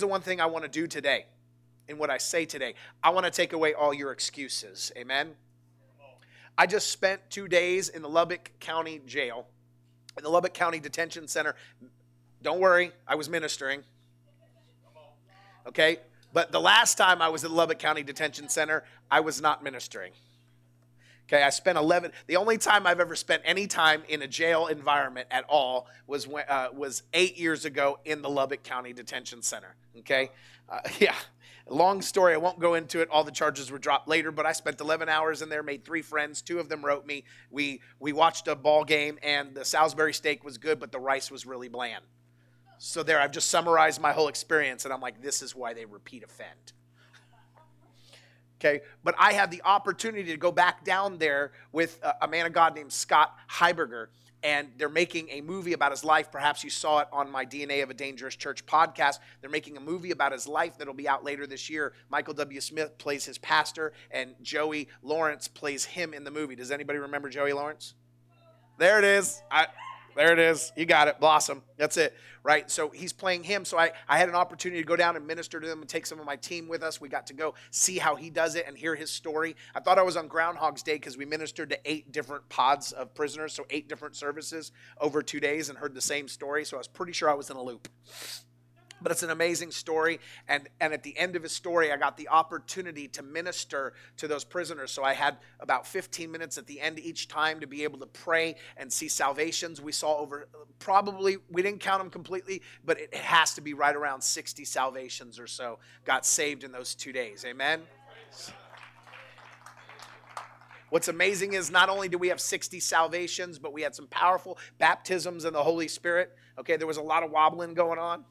Here's the one thing I want to do today in what I say today I want to take away all your excuses. Amen. I just spent two days in the Lubbock County Jail, in the Lubbock County Detention Center. Don't worry, I was ministering. Okay? But the last time I was at the Lubbock County Detention Center, I was not ministering. Okay, I spent 11. The only time I've ever spent any time in a jail environment at all was when, uh, was eight years ago in the Lubbock County Detention Center. Okay, uh, yeah, long story. I won't go into it. All the charges were dropped later, but I spent 11 hours in there, made three friends. Two of them wrote me. We we watched a ball game, and the Salisbury steak was good, but the rice was really bland. So there, I've just summarized my whole experience, and I'm like, this is why they repeat offend. Okay, but I had the opportunity to go back down there with a, a man of God named Scott Heiberger, and they're making a movie about his life. Perhaps you saw it on my DNA of a Dangerous Church podcast. They're making a movie about his life that'll be out later this year. Michael W. Smith plays his pastor, and Joey Lawrence plays him in the movie. Does anybody remember Joey Lawrence? There it is. I, there it is. You got it. Blossom. That's it. Right? So he's playing him. So I, I had an opportunity to go down and minister to them and take some of my team with us. We got to go see how he does it and hear his story. I thought I was on Groundhog's Day because we ministered to eight different pods of prisoners, so eight different services over two days and heard the same story. So I was pretty sure I was in a loop but it's an amazing story. And and at the end of his story i got the opportunity to minister to those prisoners. So i had about 15 minutes at the end each time to be able to pray and see salvations. We saw over probably we didn't count them completely but it has to be right around 60 salvations or so got saved in those two days. Amen? What's amazing is not only do we have 60 salvations, but we had some powerful baptisms in the Holy Spirit. Okay, there was a lot of wobbling going on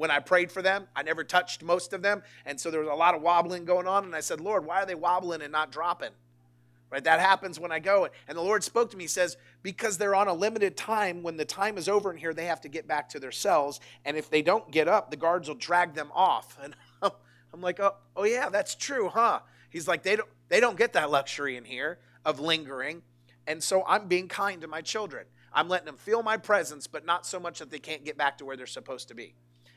when I prayed for them. I never touched most of them. And so there was a lot of wobbling going on. And I said, Lord, why are they wobbling and not dropping? Right? That happens when I go. And the Lord spoke to me, He says, because they're on a limited time, when the time is over in here, they have to get back to their cells. And if they don't get up, the guards will drag them off. And I'm like, oh, oh yeah, that's true, huh? He's like, they don't, they don't get that luxury in here of lingering. And so I'm being kind to my children. I'm letting them feel my presence, but not so much that they can't get back to where they're supposed to be.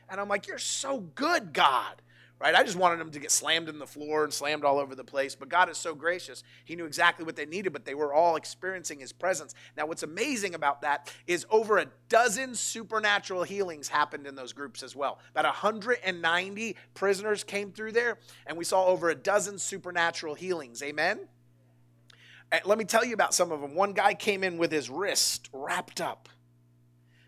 And I'm like, You're so good, God. Right? I just wanted them to get slammed in the floor and slammed all over the place. But God is so gracious. He knew exactly what they needed, but they were all experiencing His presence. Now, what's amazing about that is over a dozen supernatural healings happened in those groups as well. About 190 prisoners came through there, and we saw over a dozen supernatural healings. Amen? And let me tell you about some of them. One guy came in with his wrist wrapped up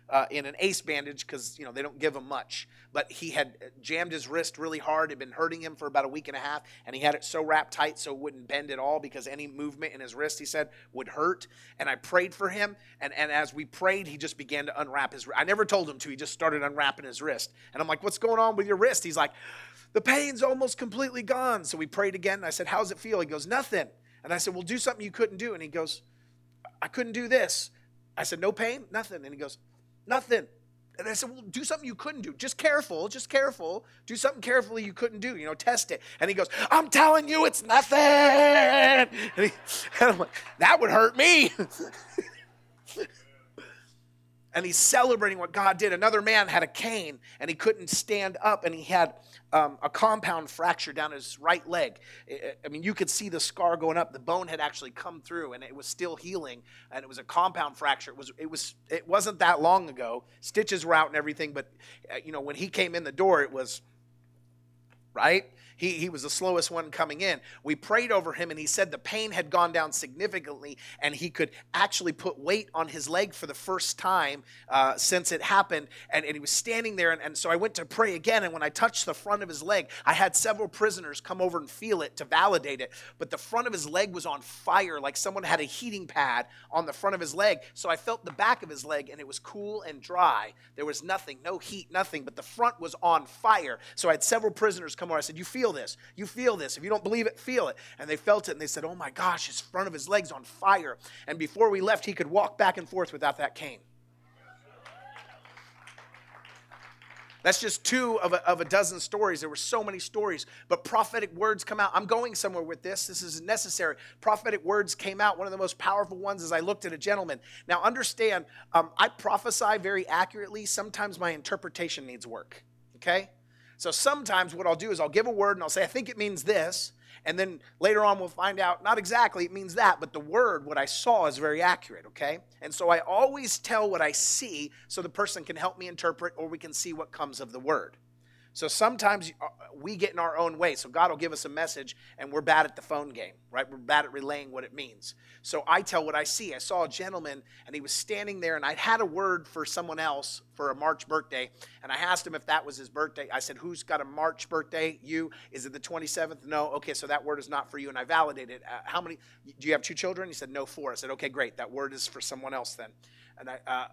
uh, in an ace bandage because you know they don't give him much. But he had jammed his wrist really hard. Had been hurting him for about a week and a half, and he had it so wrapped tight so it wouldn't bend at all because any movement in his wrist, he said, would hurt. And I prayed for him, and, and as we prayed, he just began to unwrap his. I never told him to. He just started unwrapping his wrist, and I'm like, "What's going on with your wrist?" He's like, "The pain's almost completely gone." So we prayed again. I said, "How's it feel?" He goes, "Nothing." And I said, "Well, do something you couldn't do." And he goes, "I couldn't do this." I said, "No pain, nothing." And he goes, Nothing. And I said, well, do something you couldn't do. Just careful, just careful. Do something carefully you couldn't do. You know, test it. And he goes, I'm telling you, it's nothing. And, he, and I'm like, that would hurt me. and he's celebrating what God did. Another man had a cane and he couldn't stand up and he had um, a compound fracture down his right leg. I mean, you could see the scar going up. The bone had actually come through and it was still healing and it was a compound fracture. It was it was it wasn't that long ago. Stitches were out and everything, but uh, you know, when he came in the door it was right? He, he was the slowest one coming in. We prayed over him, and he said the pain had gone down significantly, and he could actually put weight on his leg for the first time uh, since it happened. And, and he was standing there, and, and so I went to pray again. And when I touched the front of his leg, I had several prisoners come over and feel it to validate it. But the front of his leg was on fire, like someone had a heating pad on the front of his leg. So I felt the back of his leg, and it was cool and dry. There was nothing, no heat, nothing, but the front was on fire. So I had several prisoners come over. I said, You feel this. You feel this. If you don't believe it, feel it. And they felt it and they said, Oh my gosh, his front of his leg's on fire. And before we left, he could walk back and forth without that cane. That's just two of a, of a dozen stories. There were so many stories, but prophetic words come out. I'm going somewhere with this. This is necessary. Prophetic words came out. One of the most powerful ones is I looked at a gentleman. Now, understand, um, I prophesy very accurately. Sometimes my interpretation needs work, okay? So sometimes what I'll do is I'll give a word and I'll say, I think it means this. And then later on, we'll find out not exactly it means that, but the word, what I saw, is very accurate, okay? And so I always tell what I see so the person can help me interpret or we can see what comes of the word. So sometimes uh, we get in our own way. So God will give us a message and we're bad at the phone game, right? We're bad at relaying what it means. So I tell what I see. I saw a gentleman and he was standing there and I'd had a word for someone else for a March birthday. And I asked him if that was his birthday. I said, Who's got a March birthday? You? Is it the 27th? No. Okay, so that word is not for you. And I validated. Uh, how many? Do you have two children? He said, No, four. I said, Okay, great. That word is for someone else then and I, uh,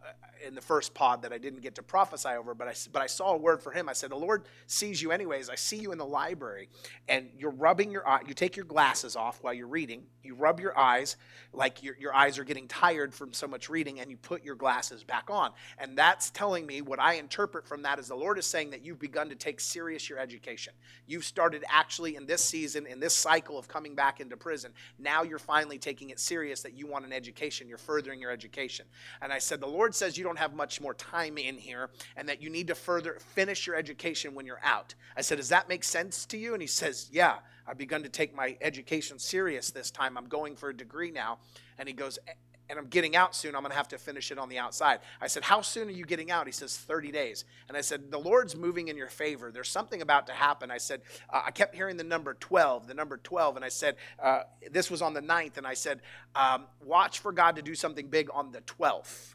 in the first pod that I didn't get to prophesy over, but I, but I saw a word for him. I said, The Lord sees you anyways. I see you in the library, and you're rubbing your eye. You take your glasses off while you're reading. You rub your eyes like your, your eyes are getting tired from so much reading, and you put your glasses back on. And that's telling me what I interpret from that is the Lord is saying that you've begun to take serious your education. You've started actually in this season, in this cycle of coming back into prison. Now you're finally taking it serious that you want an education. You're furthering your education. And I said, The Lord says you don't have much more time in here and that you need to further finish your education when you're out. I said, Does that make sense to you? And he says, Yeah, I've begun to take my education serious this time. I'm going for a degree now. And he goes, and I'm getting out soon. I'm going to have to finish it on the outside. I said, How soon are you getting out? He says, 30 days. And I said, The Lord's moving in your favor. There's something about to happen. I said, uh, I kept hearing the number 12, the number 12. And I said, uh, This was on the 9th. And I said, um, Watch for God to do something big on the 12th.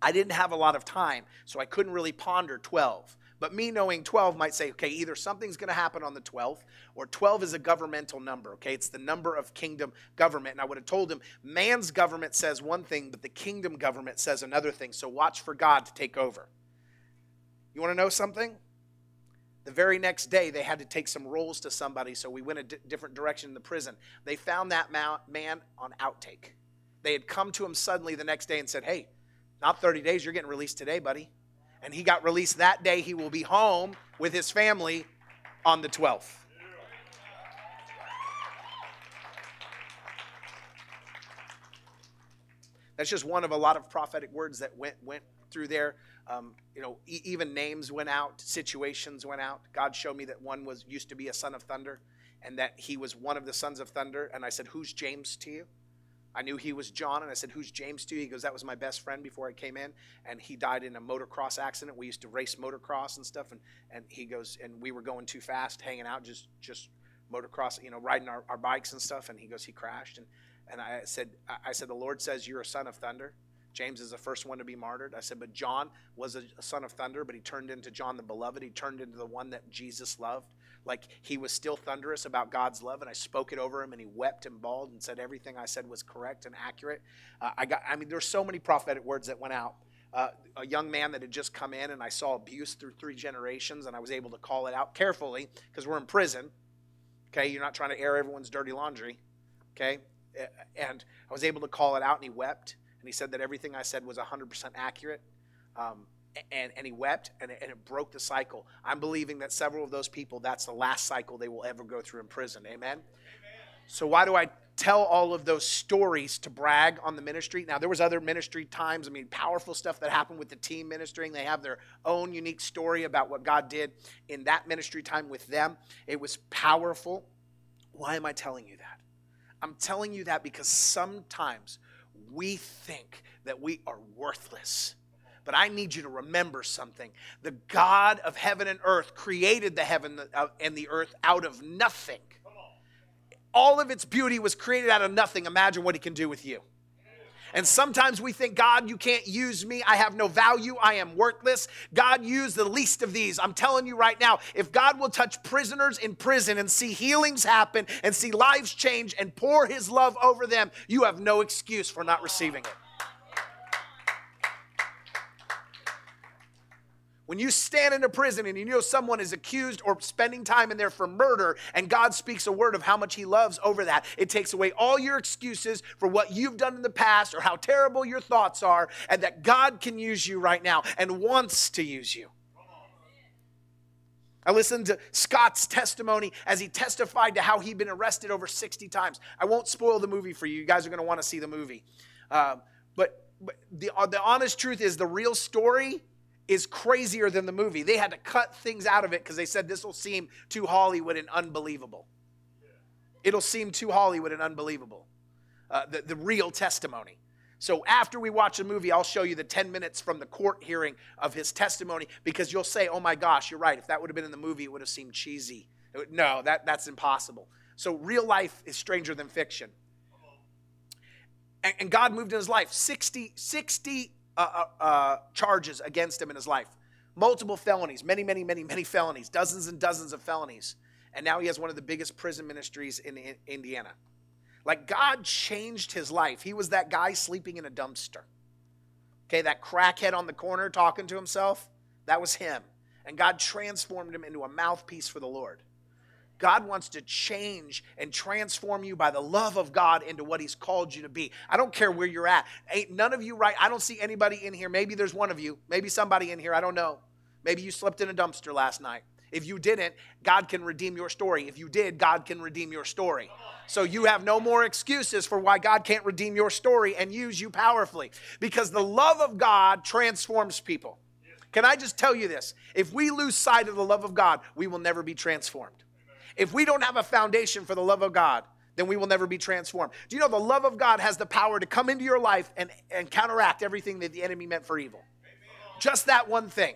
I didn't have a lot of time, so I couldn't really ponder 12. But me knowing 12 might say, okay, either something's going to happen on the 12th, or 12 is a governmental number, okay? It's the number of kingdom government. And I would have told him, man's government says one thing, but the kingdom government says another thing. So watch for God to take over. You want to know something? The very next day, they had to take some rolls to somebody, so we went a different direction in the prison. They found that man on outtake. They had come to him suddenly the next day and said, Hey, not 30 days, you're getting released today, buddy and he got released that day. He will be home with his family on the 12th. That's just one of a lot of prophetic words that went went through there. Um, you know, e- even names went out, situations went out. God showed me that one was used to be a son of thunder, and that he was one of the sons of thunder. And I said, "Who's James to you?" I knew he was John, and I said, Who's James to? He goes, That was my best friend before I came in. And he died in a motocross accident. We used to race motocross and stuff. And, and he goes, And we were going too fast, hanging out, just, just motocross, you know, riding our, our bikes and stuff. And he goes, He crashed. And, and I said, I said, The Lord says you're a son of thunder. James is the first one to be martyred. I said, but John was a son of thunder, but he turned into John the beloved. He turned into the one that Jesus loved like he was still thunderous about God's love, and I spoke it over him, and he wept and bawled and said everything I said was correct and accurate. Uh, I got, I mean, there's so many prophetic words that went out. Uh, a young man that had just come in, and I saw abuse through three generations, and I was able to call it out carefully because we're in prison. Okay, you're not trying to air everyone's dirty laundry. Okay, and I was able to call it out, and he wept, and he said that everything I said was 100% accurate. Um, and, and he wept and it, and it broke the cycle. I'm believing that several of those people, that's the last cycle they will ever go through in prison. Amen? Amen. So, why do I tell all of those stories to brag on the ministry? Now, there was other ministry times, I mean, powerful stuff that happened with the team ministering. They have their own unique story about what God did in that ministry time with them. It was powerful. Why am I telling you that? I'm telling you that because sometimes we think that we are worthless but I need you to remember something. The God of heaven and earth created the heaven uh, and the earth out of nothing. All of its beauty was created out of nothing. Imagine what He can do with you. And sometimes we think, God, you can't use me. I have no value. I am worthless. God, use the least of these. I'm telling you right now, if God will touch prisoners in prison and see healings happen and see lives change and pour his love over them, you have no excuse for not receiving it. When you stand in a prison and you know someone is accused or spending time in there for murder, and God speaks a word of how much He loves over that, it takes away all your excuses for what you've done in the past or how terrible your thoughts are, and that God can use you right now and wants to use you. I listened to Scott's testimony as he testified to how he'd been arrested over 60 times. I won't spoil the movie for you. You guys are going to want to see the movie. Uh, but, but the, uh, the honest truth is the real story is crazier than the movie. They had to cut things out of it because they said this will seem too Hollywood and unbelievable. It'll seem too Hollywood and unbelievable. Uh, the, the real testimony. So after we watch the movie, I'll show you the 10 minutes from the court hearing of his testimony because you'll say, oh my gosh, you're right. If that would have been in the movie, it would have seemed cheesy. No, that, that's impossible. So real life is stranger than fiction. And, and God moved in his life 60, 60 uh, uh, uh, charges against him in his life. Multiple felonies, many, many, many, many felonies, dozens and dozens of felonies. And now he has one of the biggest prison ministries in, in Indiana. Like God changed his life. He was that guy sleeping in a dumpster. Okay, that crackhead on the corner talking to himself, that was him. And God transformed him into a mouthpiece for the Lord. God wants to change and transform you by the love of God into what He's called you to be. I don't care where you're at. Ain't none of you right. I don't see anybody in here. Maybe there's one of you. Maybe somebody in here. I don't know. Maybe you slept in a dumpster last night. If you didn't, God can redeem your story. If you did, God can redeem your story. So you have no more excuses for why God can't redeem your story and use you powerfully because the love of God transforms people. Can I just tell you this? If we lose sight of the love of God, we will never be transformed. If we don't have a foundation for the love of God, then we will never be transformed. Do you know the love of God has the power to come into your life and, and counteract everything that the enemy meant for evil? Just that one thing.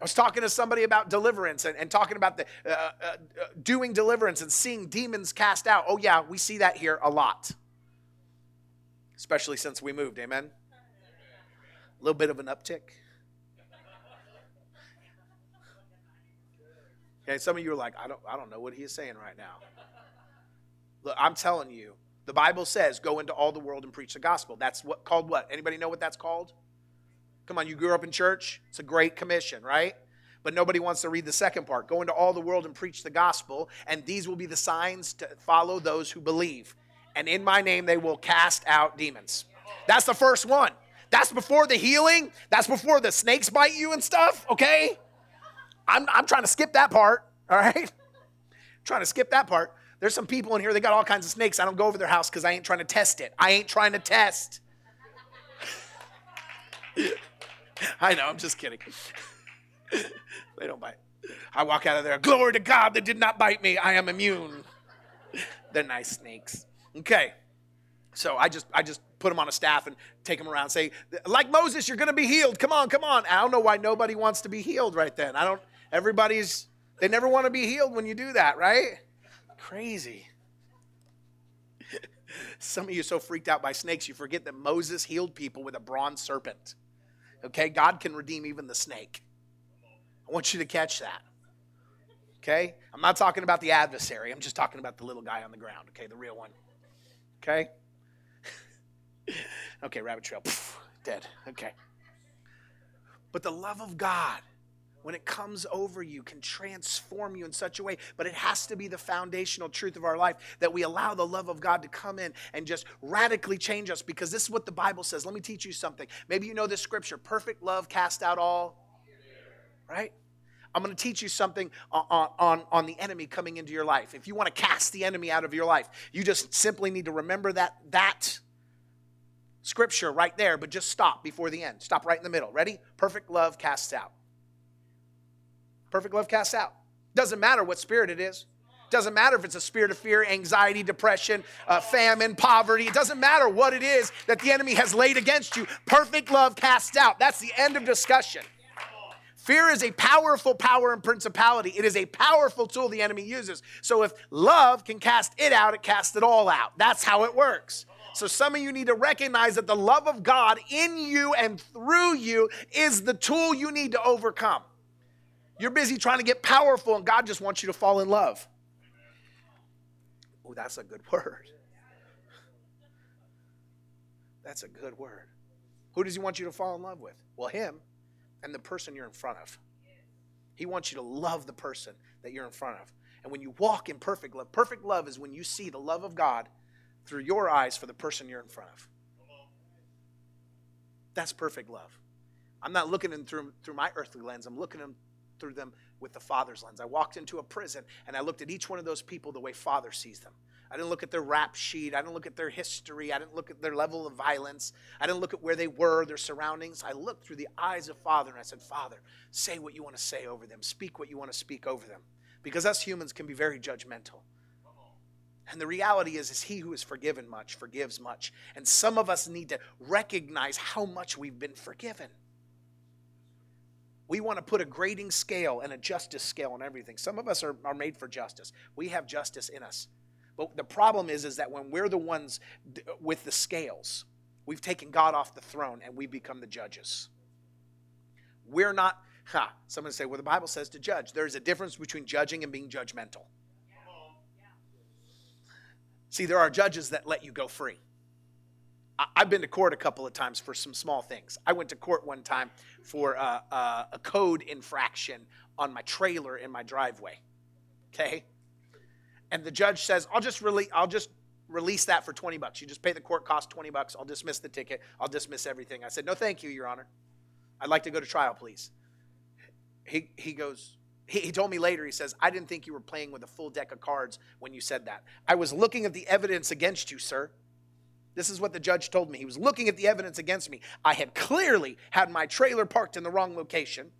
I was talking to somebody about deliverance and, and talking about the uh, uh, uh, doing deliverance and seeing demons cast out. Oh yeah, we see that here a lot, especially since we moved. Amen. A little bit of an uptick. Okay, some of you are like, I don't, I don't know what he is saying right now. Look, I'm telling you, the Bible says, go into all the world and preach the gospel. That's what called what? Anybody know what that's called? Come on, you grew up in church. It's a great commission, right? But nobody wants to read the second part. Go into all the world and preach the gospel, and these will be the signs to follow those who believe. And in my name they will cast out demons. That's the first one. That's before the healing. That's before the snakes bite you and stuff, okay? I'm, I'm trying to skip that part, all right? trying to skip that part. There's some people in here, they got all kinds of snakes. I don't go over their house because I ain't trying to test it. I ain't trying to test. I know, I'm just kidding. they don't bite. I walk out of there, glory to God, they did not bite me. I am immune. They're nice snakes. Okay. So I just I just put them on a staff and take them around say like Moses you're going to be healed. Come on, come on. I don't know why nobody wants to be healed right then. I don't Everybody's, they never want to be healed when you do that, right? Crazy. Some of you are so freaked out by snakes, you forget that Moses healed people with a bronze serpent. Okay? God can redeem even the snake. I want you to catch that. Okay? I'm not talking about the adversary. I'm just talking about the little guy on the ground. Okay? The real one. Okay? okay, rabbit trail. Dead. Okay. But the love of God when it comes over you can transform you in such a way but it has to be the foundational truth of our life that we allow the love of god to come in and just radically change us because this is what the bible says. Let me teach you something. Maybe you know this scripture perfect love cast out all right? I'm going to teach you something on, on, on the enemy coming into your life. If you want to cast the enemy out of your life you just simply need to remember that that scripture right there but just stop before the end. Stop right in the middle. Ready? Perfect love casts out Perfect love casts out. Doesn't matter what spirit it is. Doesn't matter if it's a spirit of fear, anxiety, depression, uh, famine, poverty. It doesn't matter what it is that the enemy has laid against you. Perfect love casts out. That's the end of discussion. Fear is a powerful power and principality. It is a powerful tool the enemy uses. So if love can cast it out, it casts it all out. That's how it works. So some of you need to recognize that the love of God in you and through you is the tool you need to overcome. You're busy trying to get powerful, and God just wants you to fall in love. Oh, that's a good word. That's a good word. Who does He want you to fall in love with? Well, Him and the person you're in front of. He wants you to love the person that you're in front of. And when you walk in perfect love, perfect love is when you see the love of God through your eyes for the person you're in front of. That's perfect love. I'm not looking in through, through my earthly lens, I'm looking in through them with the Father's lens. I walked into a prison and I looked at each one of those people the way Father sees them. I didn't look at their rap sheet. I didn't look at their history. I didn't look at their level of violence. I didn't look at where they were, their surroundings. I looked through the eyes of Father and I said, Father, say what you want to say over them, speak what you want to speak over them. Because us humans can be very judgmental. And the reality is, is he who is forgiven much forgives much. And some of us need to recognize how much we've been forgiven. We want to put a grading scale and a justice scale on everything. Some of us are, are made for justice. We have justice in us. But the problem is, is that when we're the ones with the scales, we've taken God off the throne and we become the judges. We're not, ha, someone say, well, the Bible says to judge. There's a difference between judging and being judgmental. See, there are judges that let you go free. I've been to court a couple of times for some small things. I went to court one time for uh, uh, a code infraction on my trailer in my driveway. Okay, and the judge says, "I'll just release. I'll just release that for twenty bucks. You just pay the court cost twenty bucks. I'll dismiss the ticket. I'll dismiss everything." I said, "No, thank you, Your Honor. I'd like to go to trial, please." He he goes, he told me later, he says, I didn't think you were playing with a full deck of cards when you said that. I was looking at the evidence against you, sir. This is what the judge told me. He was looking at the evidence against me. I had clearly had my trailer parked in the wrong location.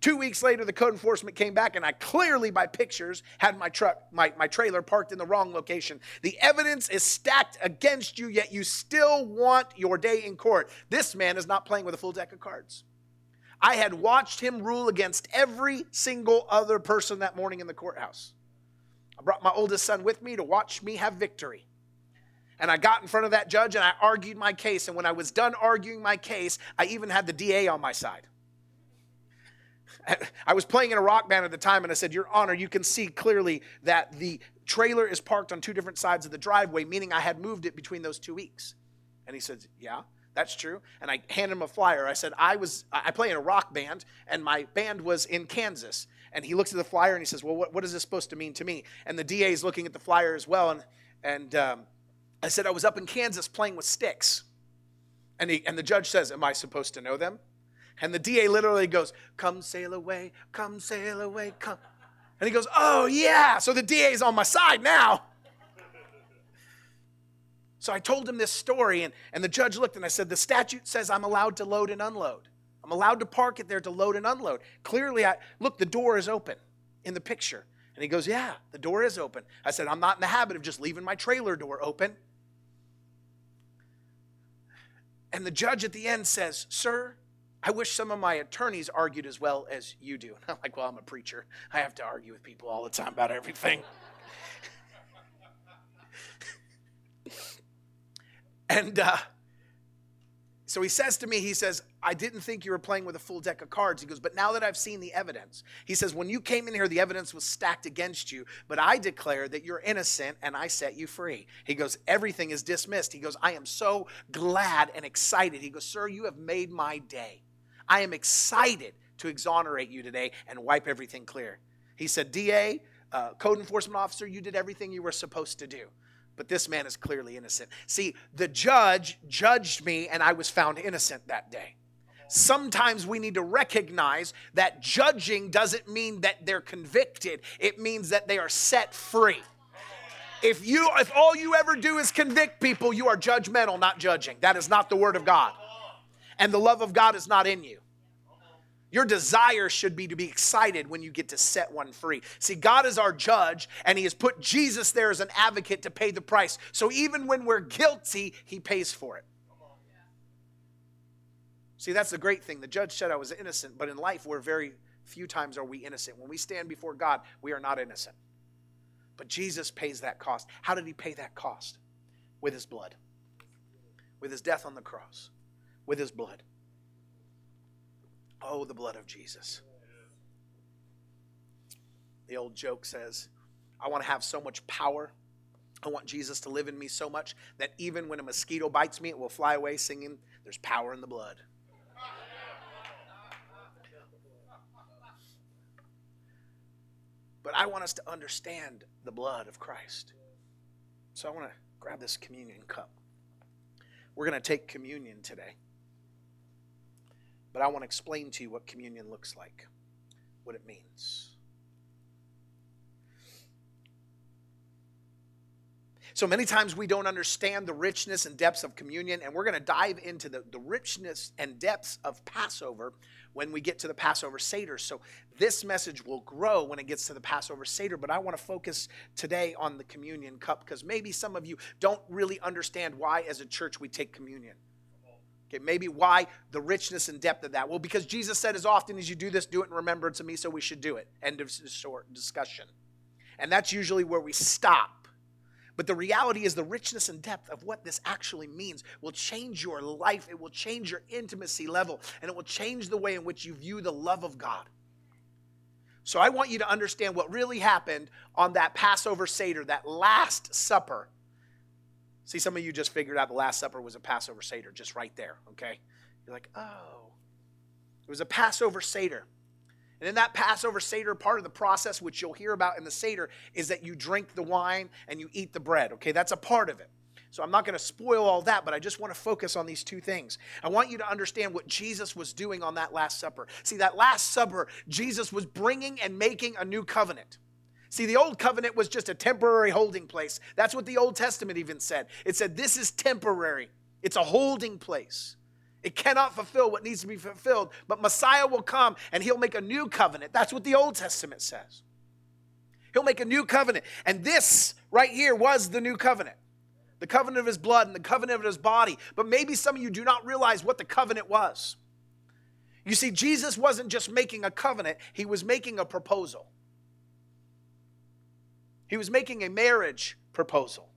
Two weeks later, the code enforcement came back, and I clearly, by pictures, had my truck, my, my trailer parked in the wrong location. The evidence is stacked against you, yet you still want your day in court. This man is not playing with a full deck of cards. I had watched him rule against every single other person that morning in the courthouse. I brought my oldest son with me to watch me have victory. And I got in front of that judge and I argued my case. And when I was done arguing my case, I even had the DA on my side. I was playing in a rock band at the time and I said, Your Honor, you can see clearly that the trailer is parked on two different sides of the driveway, meaning I had moved it between those two weeks. And he said, Yeah. That's true. And I handed him a flyer. I said, I was I play in a rock band, and my band was in Kansas. And he looks at the flyer and he says, Well, what, what is this supposed to mean to me? And the DA is looking at the flyer as well. And and um, I said, I was up in Kansas playing with Styx. And he and the judge says, Am I supposed to know them? And the DA literally goes, Come sail away, come sail away, come. And he goes, Oh yeah. So the DA is on my side now. So I told him this story, and, and the judge looked and I said, The statute says I'm allowed to load and unload. I'm allowed to park it there to load and unload. Clearly, I look, the door is open in the picture. And he goes, Yeah, the door is open. I said, I'm not in the habit of just leaving my trailer door open. And the judge at the end says, Sir, I wish some of my attorneys argued as well as you do. And I'm like, Well, I'm a preacher. I have to argue with people all the time about everything. And uh, so he says to me, he says, I didn't think you were playing with a full deck of cards. He goes, but now that I've seen the evidence, he says, when you came in here, the evidence was stacked against you, but I declare that you're innocent and I set you free. He goes, everything is dismissed. He goes, I am so glad and excited. He goes, sir, you have made my day. I am excited to exonerate you today and wipe everything clear. He said, DA, uh, code enforcement officer, you did everything you were supposed to do but this man is clearly innocent. See, the judge judged me and I was found innocent that day. Sometimes we need to recognize that judging doesn't mean that they're convicted, it means that they are set free. If you if all you ever do is convict people, you are judgmental, not judging. That is not the word of God. And the love of God is not in you. Your desire should be to be excited when you get to set one free. See, God is our judge, and He has put Jesus there as an advocate to pay the price. So even when we're guilty, He pays for it. See, that's the great thing. The judge said I was innocent, but in life, we're very few times are we innocent. When we stand before God, we are not innocent. But Jesus pays that cost. How did He pay that cost? With His blood, with His death on the cross, with His blood. Oh, the blood of Jesus. The old joke says, I want to have so much power. I want Jesus to live in me so much that even when a mosquito bites me, it will fly away singing, There's power in the blood. But I want us to understand the blood of Christ. So I want to grab this communion cup. We're going to take communion today. But I want to explain to you what communion looks like, what it means. So many times we don't understand the richness and depths of communion, and we're going to dive into the, the richness and depths of Passover when we get to the Passover Seder. So this message will grow when it gets to the Passover Seder, but I want to focus today on the communion cup because maybe some of you don't really understand why, as a church, we take communion. Okay, maybe why the richness and depth of that. Well, because Jesus said, as often as you do this, do it in remembrance of me, so we should do it. End of short discussion. And that's usually where we stop. But the reality is, the richness and depth of what this actually means will change your life. It will change your intimacy level, and it will change the way in which you view the love of God. So I want you to understand what really happened on that Passover Seder, that Last Supper See, some of you just figured out the Last Supper was a Passover Seder, just right there, okay? You're like, oh, it was a Passover Seder. And in that Passover Seder, part of the process, which you'll hear about in the Seder, is that you drink the wine and you eat the bread, okay? That's a part of it. So I'm not going to spoil all that, but I just want to focus on these two things. I want you to understand what Jesus was doing on that Last Supper. See, that Last Supper, Jesus was bringing and making a new covenant. See, the old covenant was just a temporary holding place. That's what the Old Testament even said. It said, This is temporary, it's a holding place. It cannot fulfill what needs to be fulfilled, but Messiah will come and he'll make a new covenant. That's what the Old Testament says. He'll make a new covenant. And this right here was the new covenant the covenant of his blood and the covenant of his body. But maybe some of you do not realize what the covenant was. You see, Jesus wasn't just making a covenant, he was making a proposal. He was making a marriage proposal.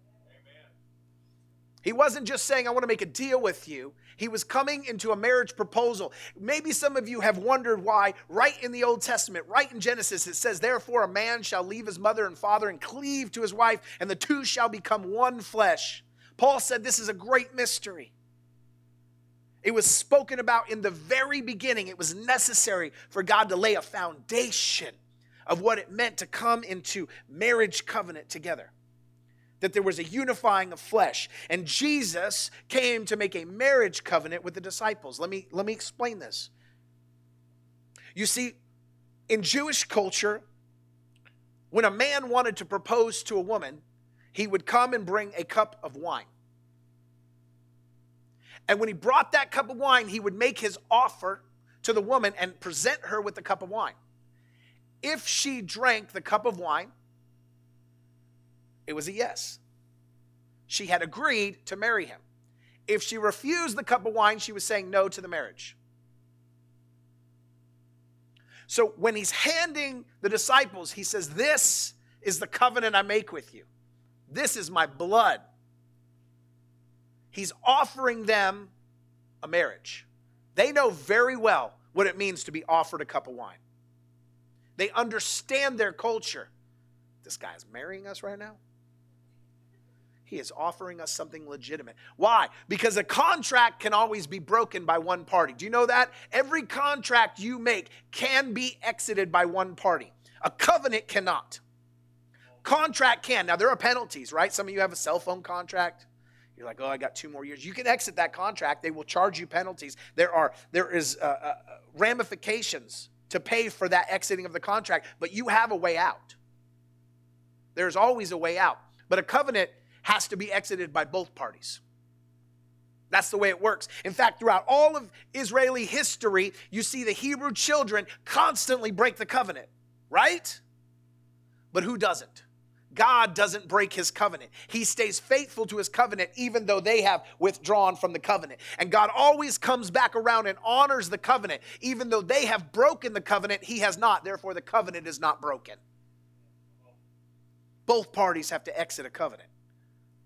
He wasn't just saying, I want to make a deal with you. He was coming into a marriage proposal. Maybe some of you have wondered why, right in the Old Testament, right in Genesis, it says, Therefore, a man shall leave his mother and father and cleave to his wife, and the two shall become one flesh. Paul said this is a great mystery. It was spoken about in the very beginning. It was necessary for God to lay a foundation of what it meant to come into marriage covenant together. That there was a unifying of flesh. And Jesus came to make a marriage covenant with the disciples. Let me, let me explain this. You see, in Jewish culture, when a man wanted to propose to a woman, he would come and bring a cup of wine. And when he brought that cup of wine, he would make his offer to the woman and present her with the cup of wine. If she drank the cup of wine, it was a yes. She had agreed to marry him. If she refused the cup of wine, she was saying no to the marriage. So when he's handing the disciples, he says, This is the covenant I make with you. This is my blood. He's offering them a marriage. They know very well what it means to be offered a cup of wine. They understand their culture. This guy's marrying us right now. He is offering us something legitimate. Why? Because a contract can always be broken by one party. Do you know that? Every contract you make can be exited by one party. A covenant cannot. Contract can. Now, there are penalties, right? Some of you have a cell phone contract. You're like, oh, I got two more years. You can exit that contract. They will charge you penalties. There are there is uh, uh, ramifications to pay for that exiting of the contract, but you have a way out. There's always a way out. But a covenant has to be exited by both parties. That's the way it works. In fact, throughout all of Israeli history, you see the Hebrew children constantly break the covenant, right? But who doesn't? God doesn't break his covenant. He stays faithful to his covenant even though they have withdrawn from the covenant. And God always comes back around and honors the covenant. Even though they have broken the covenant, he has not. Therefore, the covenant is not broken. Both parties have to exit a covenant.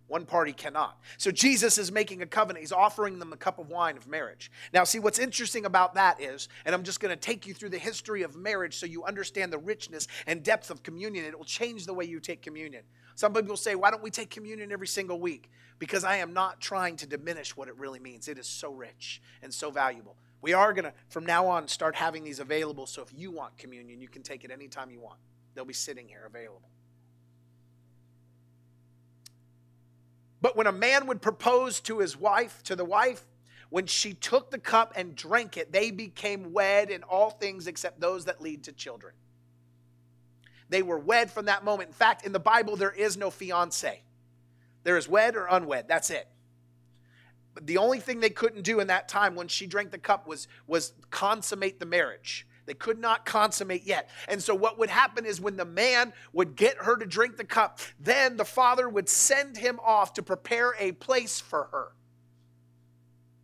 One party cannot. So Jesus is making a covenant. He's offering them a cup of wine of marriage. Now, see, what's interesting about that is, and I'm just going to take you through the history of marriage so you understand the richness and depth of communion. It will change the way you take communion. Some people say, why don't we take communion every single week? Because I am not trying to diminish what it really means. It is so rich and so valuable. We are going to, from now on, start having these available. So if you want communion, you can take it anytime you want. They'll be sitting here available. But when a man would propose to his wife, to the wife, when she took the cup and drank it, they became wed in all things except those that lead to children. They were wed from that moment. In fact, in the Bible, there is no fiance. There is wed or unwed. That's it. But the only thing they couldn't do in that time when she drank the cup was, was consummate the marriage. They could not consummate yet. And so, what would happen is when the man would get her to drink the cup, then the father would send him off to prepare a place for her.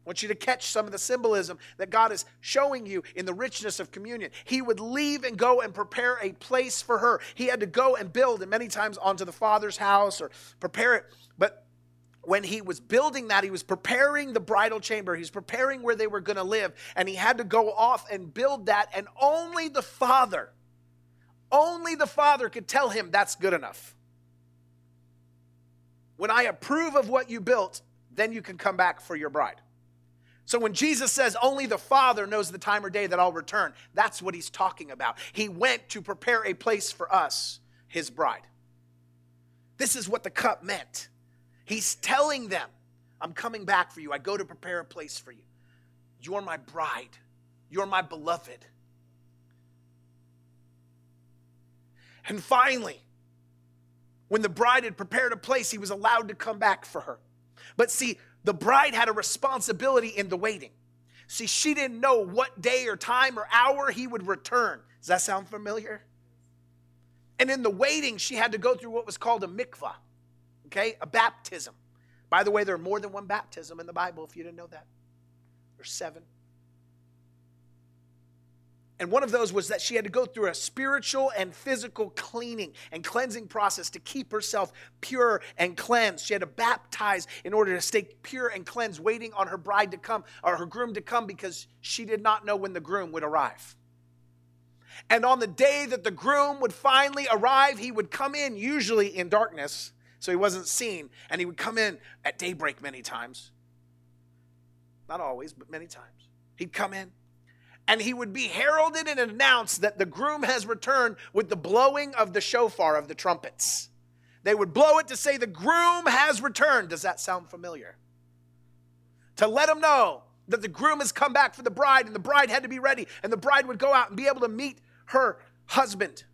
I want you to catch some of the symbolism that God is showing you in the richness of communion. He would leave and go and prepare a place for her. He had to go and build, and many times onto the father's house or prepare it. When he was building that, he was preparing the bridal chamber. He was preparing where they were going to live. And he had to go off and build that. And only the father, only the father could tell him that's good enough. When I approve of what you built, then you can come back for your bride. So when Jesus says only the Father knows the time or day that I'll return, that's what he's talking about. He went to prepare a place for us, his bride. This is what the cup meant. He's telling them, I'm coming back for you. I go to prepare a place for you. You're my bride. You're my beloved. And finally, when the bride had prepared a place, he was allowed to come back for her. But see, the bride had a responsibility in the waiting. See, she didn't know what day or time or hour he would return. Does that sound familiar? And in the waiting, she had to go through what was called a mikvah, okay, a baptism. By the way, there are more than one baptism in the Bible, if you didn't know that. There's seven. And one of those was that she had to go through a spiritual and physical cleaning and cleansing process to keep herself pure and cleansed. She had to baptize in order to stay pure and cleansed, waiting on her bride to come or her groom to come because she did not know when the groom would arrive. And on the day that the groom would finally arrive, he would come in, usually in darkness, so he wasn't seen, and he would come in at daybreak many times. Not always, but many times. He'd come in and he would be heralded and announced that the groom has returned with the blowing of the shofar of the trumpets. They would blow it to say the groom has returned. Does that sound familiar? To let him know that the groom has come back for the bride and the bride had to be ready and the bride would go out and be able to meet her husband.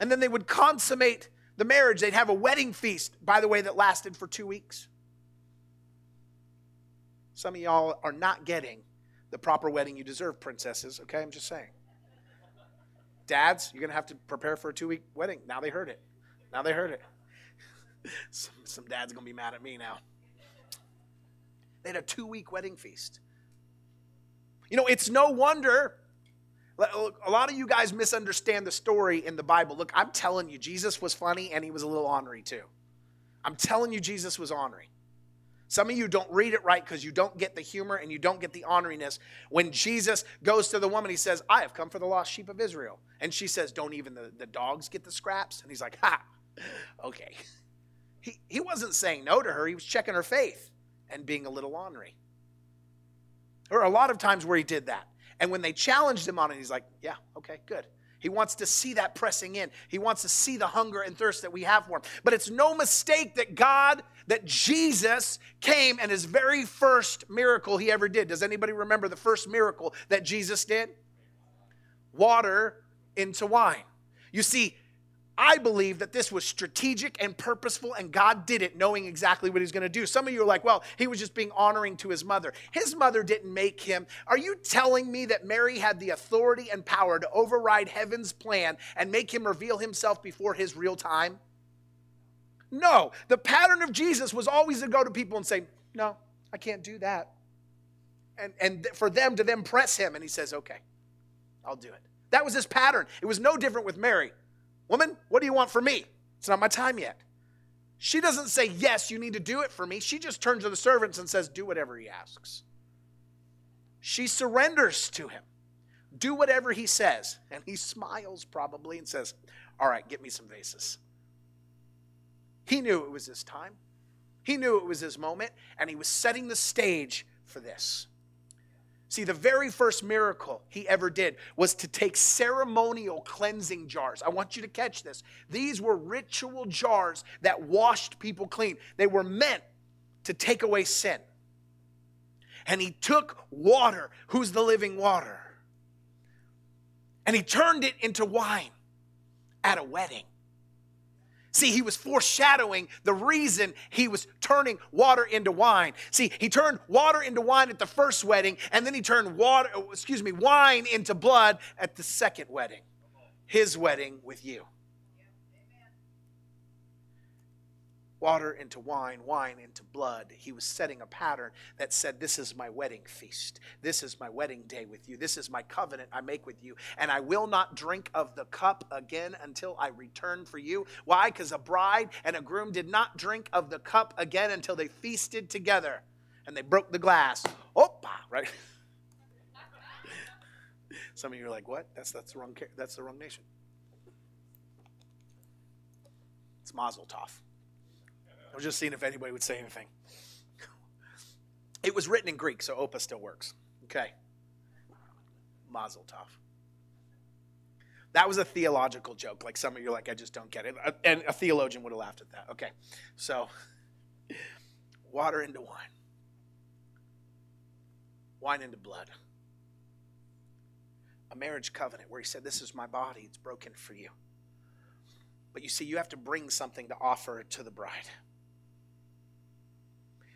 And then they would consummate the marriage. They'd have a wedding feast, by the way, that lasted for two weeks. Some of y'all are not getting the proper wedding you deserve, princesses. Okay, I'm just saying. Dads, you're going to have to prepare for a two week wedding. Now they heard it. Now they heard it. some, some dad's going to be mad at me now. They had a two week wedding feast. You know, it's no wonder. A lot of you guys misunderstand the story in the Bible. Look, I'm telling you, Jesus was funny and he was a little ornery too. I'm telling you, Jesus was ornery. Some of you don't read it right because you don't get the humor and you don't get the honoriness. When Jesus goes to the woman, he says, I have come for the lost sheep of Israel. And she says, Don't even the, the dogs get the scraps? And he's like, Ha, okay. He, he wasn't saying no to her, he was checking her faith and being a little ornery. There are a lot of times where he did that. And when they challenged him on it, he's like, Yeah, okay, good. He wants to see that pressing in. He wants to see the hunger and thirst that we have for him. But it's no mistake that God, that Jesus came and his very first miracle he ever did. Does anybody remember the first miracle that Jesus did? Water into wine. You see, I believe that this was strategic and purposeful, and God did it knowing exactly what He's going to do. Some of you are like, well, he was just being honoring to his mother. His mother didn't make him. Are you telling me that Mary had the authority and power to override heaven's plan and make him reveal himself before his real time? No. The pattern of Jesus was always to go to people and say, no, I can't do that. And, and for them to then press him, and he says, okay, I'll do it. That was his pattern. It was no different with Mary. Woman, what do you want from me? It's not my time yet. She doesn't say, Yes, you need to do it for me. She just turns to the servants and says, Do whatever he asks. She surrenders to him. Do whatever he says. And he smiles probably and says, All right, get me some vases. He knew it was his time, he knew it was his moment, and he was setting the stage for this. See, the very first miracle he ever did was to take ceremonial cleansing jars. I want you to catch this. These were ritual jars that washed people clean, they were meant to take away sin. And he took water, who's the living water, and he turned it into wine at a wedding. See, he was foreshadowing the reason he was turning water into wine. See, he turned water into wine at the first wedding, and then he turned water, excuse me, wine into blood at the second wedding. His wedding with you. Water into wine, wine into blood. He was setting a pattern that said, This is my wedding feast. This is my wedding day with you. This is my covenant I make with you. And I will not drink of the cup again until I return for you. Why? Because a bride and a groom did not drink of the cup again until they feasted together and they broke the glass. Opa, right? Some of you are like, what? That's, that's, the, wrong, that's the wrong nation. It's Mazel Tov. I was just seeing if anybody would say anything. It was written in Greek, so Opa still works. Okay. Mazel tov. That was a theological joke. Like some of you are like, I just don't get it. Uh, and a theologian would have laughed at that. Okay. So, water into wine, wine into blood. A marriage covenant where he said, This is my body, it's broken for you. But you see, you have to bring something to offer to the bride.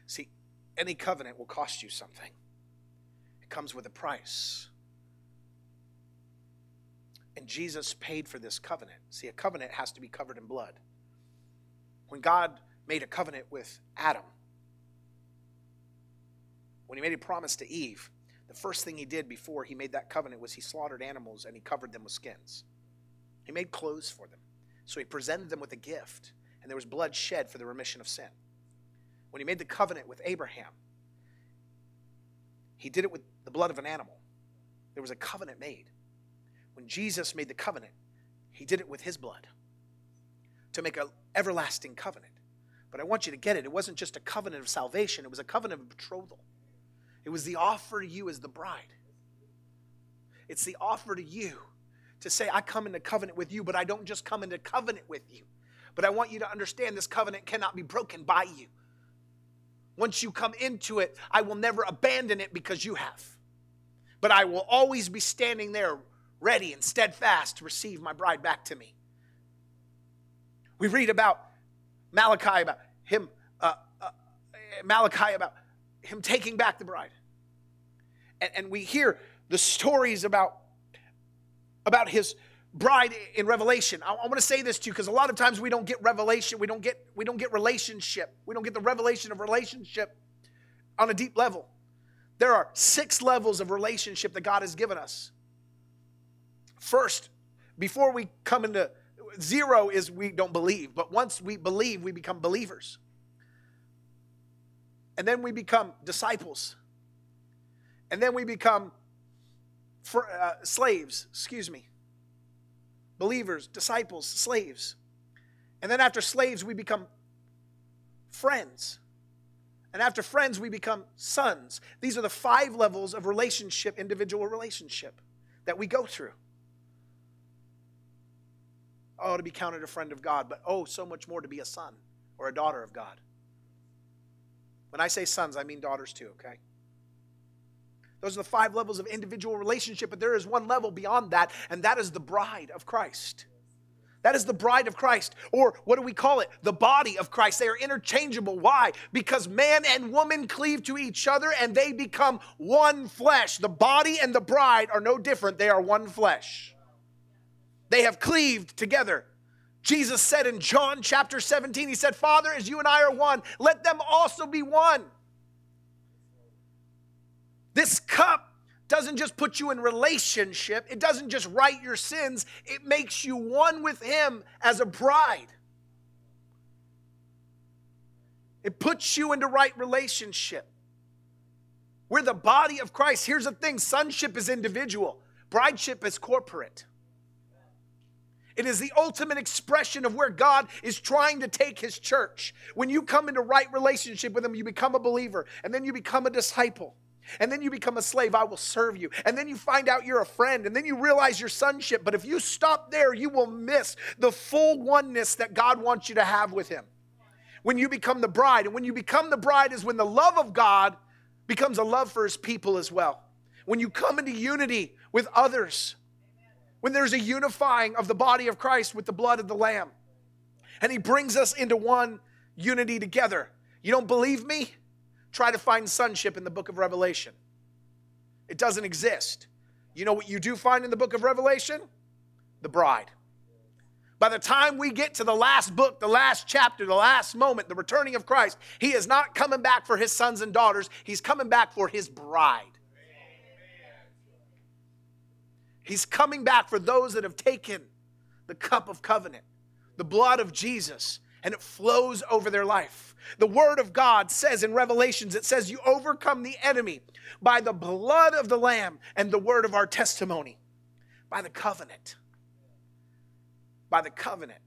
See, any covenant will cost you something, it comes with a price. And Jesus paid for this covenant. See, a covenant has to be covered in blood. When God made a covenant with Adam, when he made a promise to Eve, the first thing he did before he made that covenant was he slaughtered animals and he covered them with skins. He made clothes for them. So he presented them with a gift, and there was blood shed for the remission of sin when he made the covenant with Abraham, he did it with the blood of an animal. There was a covenant made. When Jesus made the covenant, he did it with his blood to make an everlasting covenant. But I want you to get it. It wasn't just a covenant of salvation, it was a covenant of betrothal. It was the offer to you as the bride. It's the offer to you to say, I come into covenant with you, but I don't just come into covenant with you. But I want you to understand this covenant cannot be broken by you. Once you come into it, I will never abandon it because you have. But I will always be standing there ready and steadfast to receive my bride back to me. We read about Malachi, about him, uh, uh, Malachi, about him taking back the bride. And, and we hear the stories about, about his bride in revelation. I, I want to say this to you because a lot of times we don't get revelation we don't get we don't get relationship. We don't get the revelation of relationship on a deep level. There are six levels of relationship that god has given us. First before we come into zero is we don't believe but once we believe we become believers. And then we become disciples. And then we become for, uh, slaves excuse me believers, disciples, slaves. And then after slaves, we become friends. And after friends, we become sons. These are the five levels of relationship, individual relationship, that we go through. Oh, to be counted a friend of God, but oh, so much more to be a son or a daughter of God. When I say sons, I mean daughters too, okay? Those are the five levels of individual relationship, but there is one level beyond that, and that is the bride of Christ. That is the bride of Christ, or what do we call it? The body of Christ. They are interchangeable. Why? Because man and woman cleave to each other and they become one flesh. The body and the bride are no different, they are one flesh. They have cleaved together. Jesus said in John chapter 17, He said, Father, as you and I are one, let them also be one. This cup doesn't just put you in relationship, it doesn't just right your sins, it makes you one with Him as a bride. It puts you into right relationship. We're the body of Christ. Here's the thing sonship is individual, brideship is corporate. It is the ultimate expression of where God is trying to take his church. When you come into right relationship with him, you become a believer and then you become a disciple. And then you become a slave, I will serve you. And then you find out you're a friend, and then you realize your sonship. But if you stop there, you will miss the full oneness that God wants you to have with Him. When you become the bride, and when you become the bride is when the love of God becomes a love for His people as well. When you come into unity with others, when there's a unifying of the body of Christ with the blood of the Lamb. And he brings us into one unity together. You don't believe me? Try to find sonship in the book of Revelation. It doesn't exist. You know what you do find in the book of Revelation? The bride. By the time we get to the last book, the last chapter, the last moment, the returning of Christ, he is not coming back for his sons and daughters. He's coming back for his bride. He's coming back for those that have taken the cup of covenant, the blood of Jesus, and it flows over their life. The word of God says in Revelations, it says, You overcome the enemy by the blood of the Lamb and the word of our testimony, by the covenant by the covenant.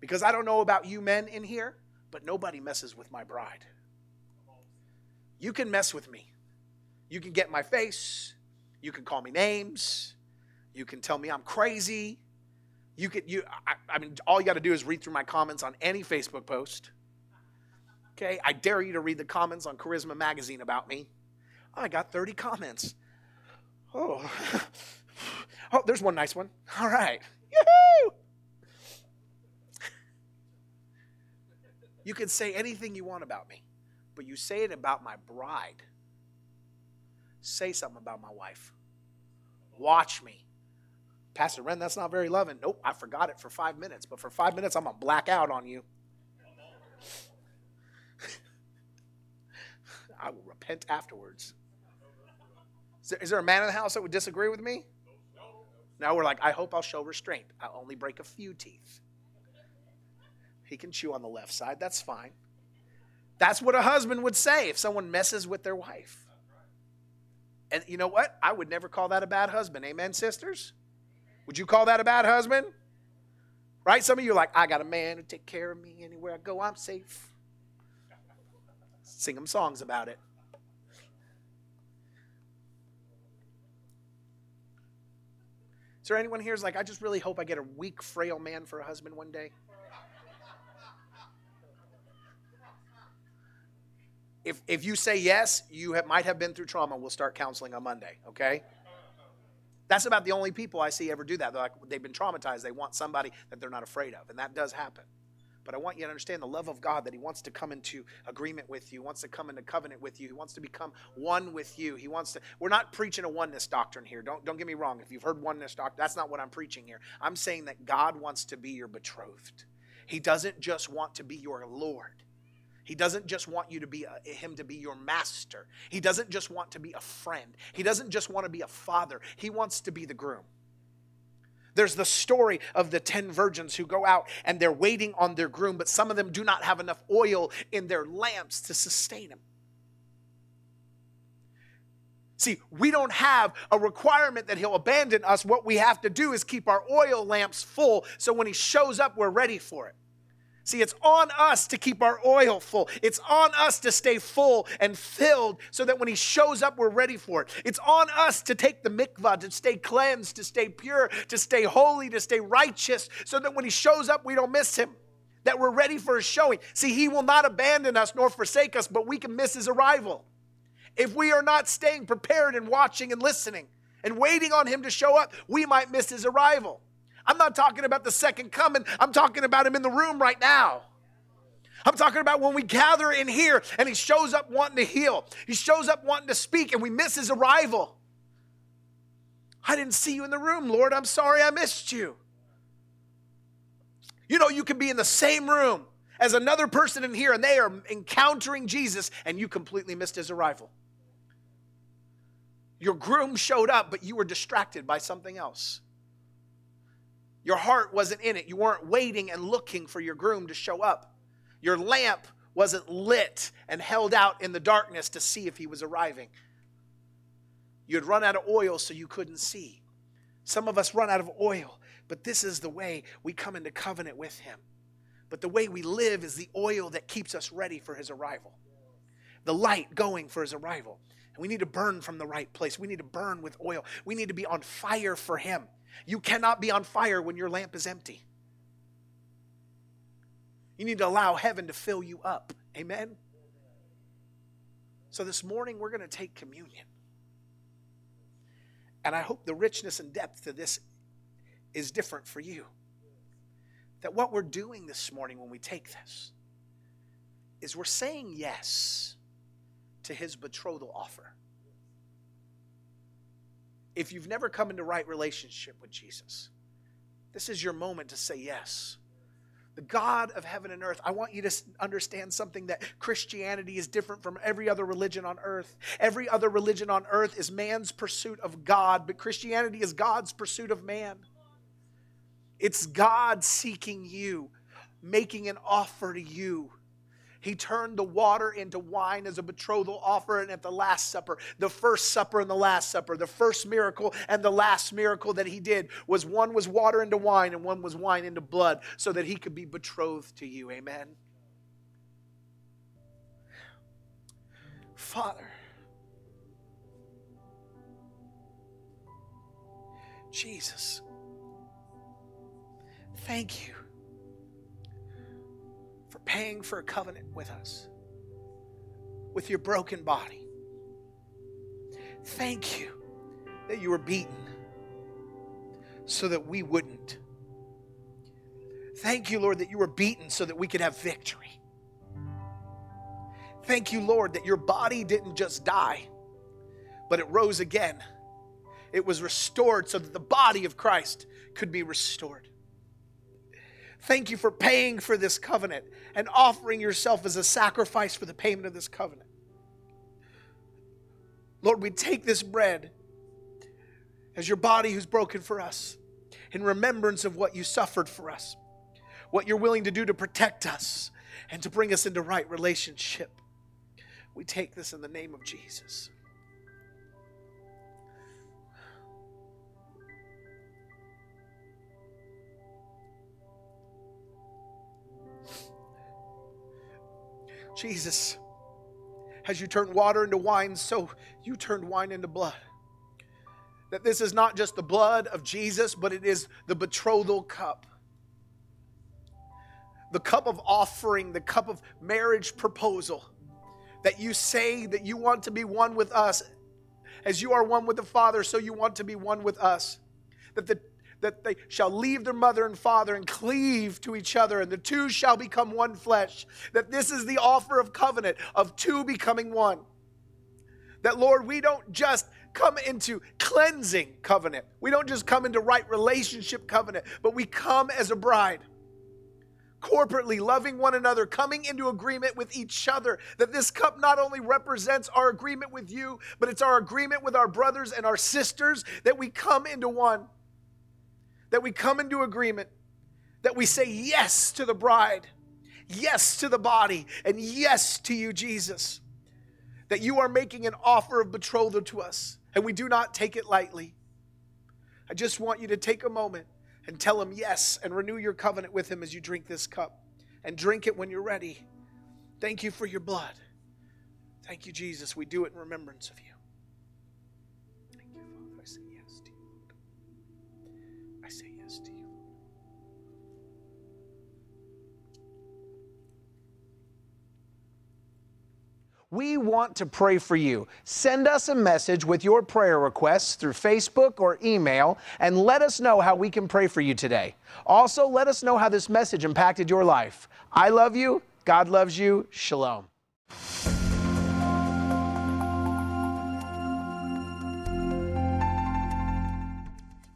Because I don't know about you men in here, but nobody messes with my bride. You can mess with me. You can get my face. You can call me names. You can tell me I'm crazy. You can you I, I mean all you got to do is read through my comments on any Facebook post. Okay? I dare you to read the comments on Charisma magazine about me. I got 30 comments. Oh. Oh, there's one nice one. All right. You can say anything you want about me, but you say it about my bride. Say something about my wife. Watch me. Pastor Ren, that's not very loving. Nope, I forgot it for five minutes, but for five minutes, I'm going to black out on you. I will repent afterwards. Is there, is there a man in the house that would disagree with me? Now we're like, I hope I'll show restraint. I'll only break a few teeth. He can chew on the left side. That's fine. That's what a husband would say if someone messes with their wife. And you know what? I would never call that a bad husband. Amen, sisters? Would you call that a bad husband? Right? Some of you are like, I got a man to take care of me. Anywhere I go, I'm safe. Sing them songs about it. Is there anyone here who's like, I just really hope I get a weak, frail man for a husband one day? if, if you say yes, you have, might have been through trauma. We'll start counseling on Monday, okay? That's about the only people I see ever do that. They're like, they've been traumatized. They want somebody that they're not afraid of, and that does happen. But I want you to understand the love of God that He wants to come into agreement with you, wants to come into covenant with you, He wants to become one with you. He wants to. We're not preaching a oneness doctrine here. Don't don't get me wrong. If you've heard oneness doctrine, that's not what I'm preaching here. I'm saying that God wants to be your betrothed. He doesn't just want to be your Lord. He doesn't just want you to be a, him to be your master. He doesn't just want to be a friend. He doesn't just want to be a father. He wants to be the groom. There's the story of the 10 virgins who go out and they're waiting on their groom, but some of them do not have enough oil in their lamps to sustain him. See, we don't have a requirement that he'll abandon us. What we have to do is keep our oil lamps full so when he shows up, we're ready for it. See, it's on us to keep our oil full. It's on us to stay full and filled so that when He shows up, we're ready for it. It's on us to take the mikvah, to stay cleansed, to stay pure, to stay holy, to stay righteous, so that when He shows up, we don't miss Him. That we're ready for His showing. See, He will not abandon us nor forsake us, but we can miss His arrival. If we are not staying prepared and watching and listening and waiting on Him to show up, we might miss His arrival. I'm not talking about the second coming, I'm talking about him in the room right now. I'm talking about when we gather in here and he shows up wanting to heal. He shows up wanting to speak and we miss his arrival. I didn't see you in the room, Lord. I'm sorry I missed you. You know, you can be in the same room as another person in here and they are encountering Jesus and you completely missed his arrival. Your groom showed up, but you were distracted by something else. Your heart wasn't in it. You weren't waiting and looking for your groom to show up. Your lamp wasn't lit and held out in the darkness to see if he was arriving. You had run out of oil so you couldn't see. Some of us run out of oil, but this is the way we come into covenant with him. But the way we live is the oil that keeps us ready for his arrival, the light going for his arrival. We need to burn from the right place. We need to burn with oil. We need to be on fire for him. You cannot be on fire when your lamp is empty. You need to allow heaven to fill you up. Amen? So this morning we're going to take communion. And I hope the richness and depth to this is different for you. that what we're doing this morning when we take this is we're saying yes to his betrothal offer. If you've never come into right relationship with Jesus, this is your moment to say yes. The God of heaven and earth, I want you to understand something that Christianity is different from every other religion on earth. Every other religion on earth is man's pursuit of God, but Christianity is God's pursuit of man. It's God seeking you, making an offer to you he turned the water into wine as a betrothal offer and at the Last Supper, the first supper and the Last Supper, the first miracle and the last miracle that he did was one was water into wine and one was wine into blood so that he could be betrothed to you. Amen. Father, Jesus, thank you paying for a covenant with us, with your broken body. Thank you that you were beaten so that we wouldn't. Thank you, Lord, that you were beaten so that we could have victory. Thank you, Lord, that your body didn't just die, but it rose again. It was restored so that the body of Christ could be restored. Thank you for paying for this covenant and offering yourself as a sacrifice for the payment of this covenant. Lord, we take this bread as your body who's broken for us in remembrance of what you suffered for us, what you're willing to do to protect us and to bring us into right relationship. We take this in the name of Jesus. Jesus, as you turned water into wine, so you turned wine into blood. That this is not just the blood of Jesus, but it is the betrothal cup. The cup of offering, the cup of marriage proposal. That you say that you want to be one with us. As you are one with the Father, so you want to be one with us. That the that they shall leave their mother and father and cleave to each other, and the two shall become one flesh. That this is the offer of covenant of two becoming one. That, Lord, we don't just come into cleansing covenant, we don't just come into right relationship covenant, but we come as a bride corporately loving one another, coming into agreement with each other. That this cup not only represents our agreement with you, but it's our agreement with our brothers and our sisters, that we come into one that we come into agreement, that we say yes to the bride, yes to the body, and yes to you, Jesus. That you are making an offer of betrothal to us, and we do not take it lightly. I just want you to take a moment and tell him yes and renew your covenant with him as you drink this cup and drink it when you're ready. Thank you for your blood. Thank you, Jesus. We do it in remembrance of you. We want to pray for you. Send us a message with your prayer requests through Facebook or email and let us know how we can pray for you today. Also, let us know how this message impacted your life. I love you. God loves you. Shalom.